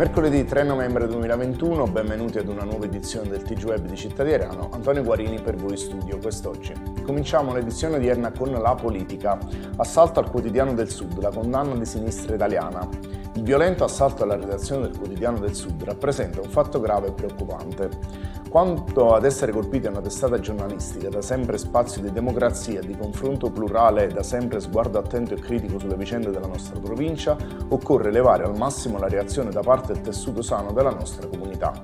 Mercoledì 3 novembre 2021, benvenuti ad una nuova edizione del TG Web di Cittadiniano. Antonio Guarini per voi studio quest'oggi. Cominciamo l'edizione odierna con la politica. Assalto al quotidiano del Sud, la condanna di sinistra italiana. Il violento assalto alla redazione del quotidiano del Sud rappresenta un fatto grave e preoccupante. Quanto ad essere colpiti a una testata giornalistica, da sempre spazio di democrazia, di confronto plurale e da sempre sguardo attento e critico sulle vicende della nostra provincia, occorre elevare al massimo la reazione da parte del tessuto sano della nostra comunità.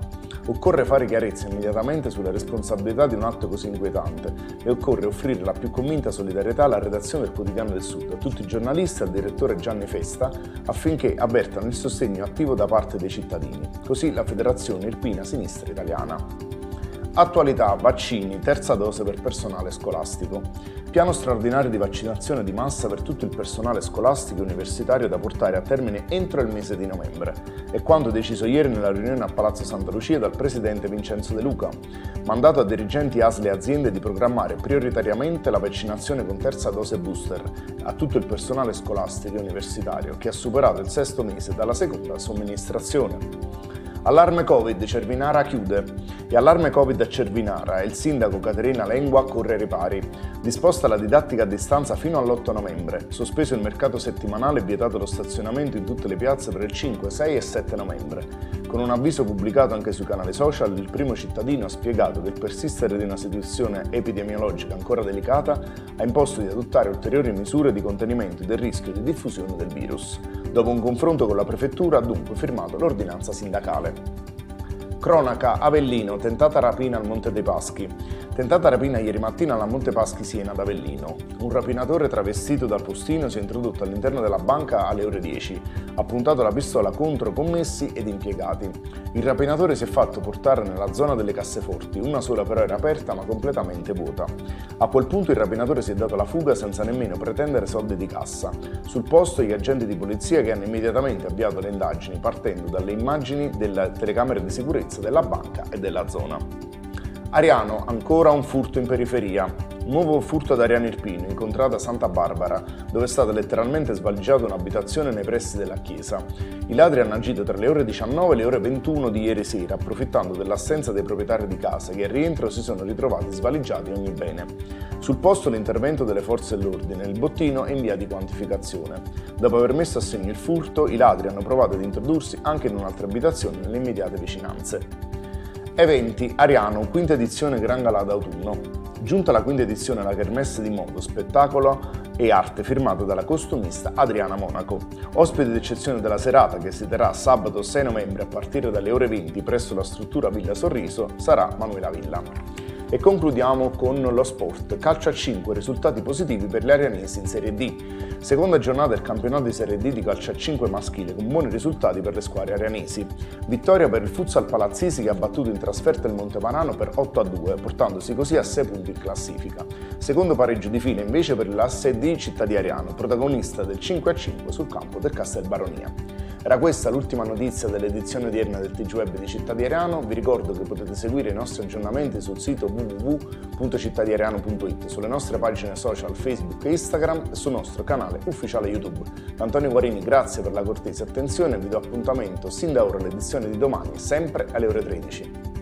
Occorre fare chiarezza immediatamente sulle responsabilità di un atto così inquietante e occorre offrire la più convinta solidarietà alla redazione del Quotidiano del Sud, a tutti i giornalisti e al direttore Gianni Festa affinché avvertano il sostegno attivo da parte dei cittadini. Così la Federazione Irpina Sinistra Italiana. Attualità, vaccini, terza dose per personale scolastico. Piano straordinario di vaccinazione di massa per tutto il personale scolastico e universitario da portare a termine entro il mese di novembre. È quanto deciso ieri nella riunione a Palazzo Santa Lucia dal presidente Vincenzo De Luca. Mandato a dirigenti ASL e aziende di programmare prioritariamente la vaccinazione con terza dose booster a tutto il personale scolastico e universitario che ha superato il sesto mese dalla seconda somministrazione. Allarme Covid, Cervinara chiude. E allarme Covid a Cervinara e il sindaco Caterina Lengua corre ai ripari. Disposta la didattica a distanza fino all'8 novembre. Sospeso il mercato settimanale e vietato lo stazionamento in tutte le piazze per il 5, 6 e 7 novembre. Con un avviso pubblicato anche sui canali social, il primo cittadino ha spiegato che il persistere di una situazione epidemiologica ancora delicata ha imposto di adottare ulteriori misure di contenimento del rischio di diffusione del virus. Dopo un confronto con la prefettura ha dunque firmato l'ordinanza sindacale. Cronaca Avellino, tentata rapina al Monte dei Paschi. Tentata rapina ieri mattina alla Monte Paschi Siena ad Avellino. Un rapinatore travestito dal postino si è introdotto all'interno della banca alle ore 10. Ha puntato la pistola contro commessi ed impiegati. Il rapinatore si è fatto portare nella zona delle casseforti, una sola però era aperta ma completamente vuota. A quel punto il rapinatore si è dato la fuga senza nemmeno pretendere soldi di cassa. Sul posto gli agenti di polizia che hanno immediatamente avviato le indagini partendo dalle immagini delle telecamere di sicurezza della banca e della zona. Ariano, ancora un furto in periferia. Nuovo furto ad Ariano Irpino, incontrata a Santa Barbara, dove è stata letteralmente svaligiata un'abitazione nei pressi della chiesa. I ladri hanno agito tra le ore 19 e le ore 21 di ieri sera, approfittando dell'assenza dei proprietari di casa che al rientro si sono ritrovati svaligiati ogni bene. Sul posto l'intervento delle forze dell'ordine, il bottino è in via di quantificazione. Dopo aver messo a segno il furto, i ladri hanno provato ad introdursi anche in un'altra abitazione nelle immediate vicinanze. Eventi Ariano, quinta edizione Gran Galà d'autunno. Giunta la quinta edizione alla Kermesse di modo, spettacolo e arte firmato dalla costumista Adriana Monaco. Ospite d'eccezione della serata che si terrà sabato 6 novembre a partire dalle ore 20 presso la struttura Villa Sorriso sarà Manuela Villa. E concludiamo con lo sport. Calcio a 5, risultati positivi per gli arianesi in Serie D. Seconda giornata del campionato di Serie D di calcio a 5 maschile con buoni risultati per le squadre arianesi. Vittoria per il Futsal Palazzisi che ha battuto in trasferta il Montepanano per 8 a 2, portandosi così a 6 punti in classifica. Secondo pareggio di fila invece per l'asse D Città di Ariano, protagonista del 5 a 5 sul campo del Castel Baronia. Era questa l'ultima notizia dell'edizione odierna del TG Web di Città di Ariano. Vi ricordo che potete seguire i nostri aggiornamenti sul sito www.cittadiariano.it, sulle nostre pagine social Facebook e Instagram e sul nostro canale ufficiale YouTube. Antonio Guarini, grazie per la cortese attenzione e vi do appuntamento sin da ora all'edizione di domani, sempre alle ore 13.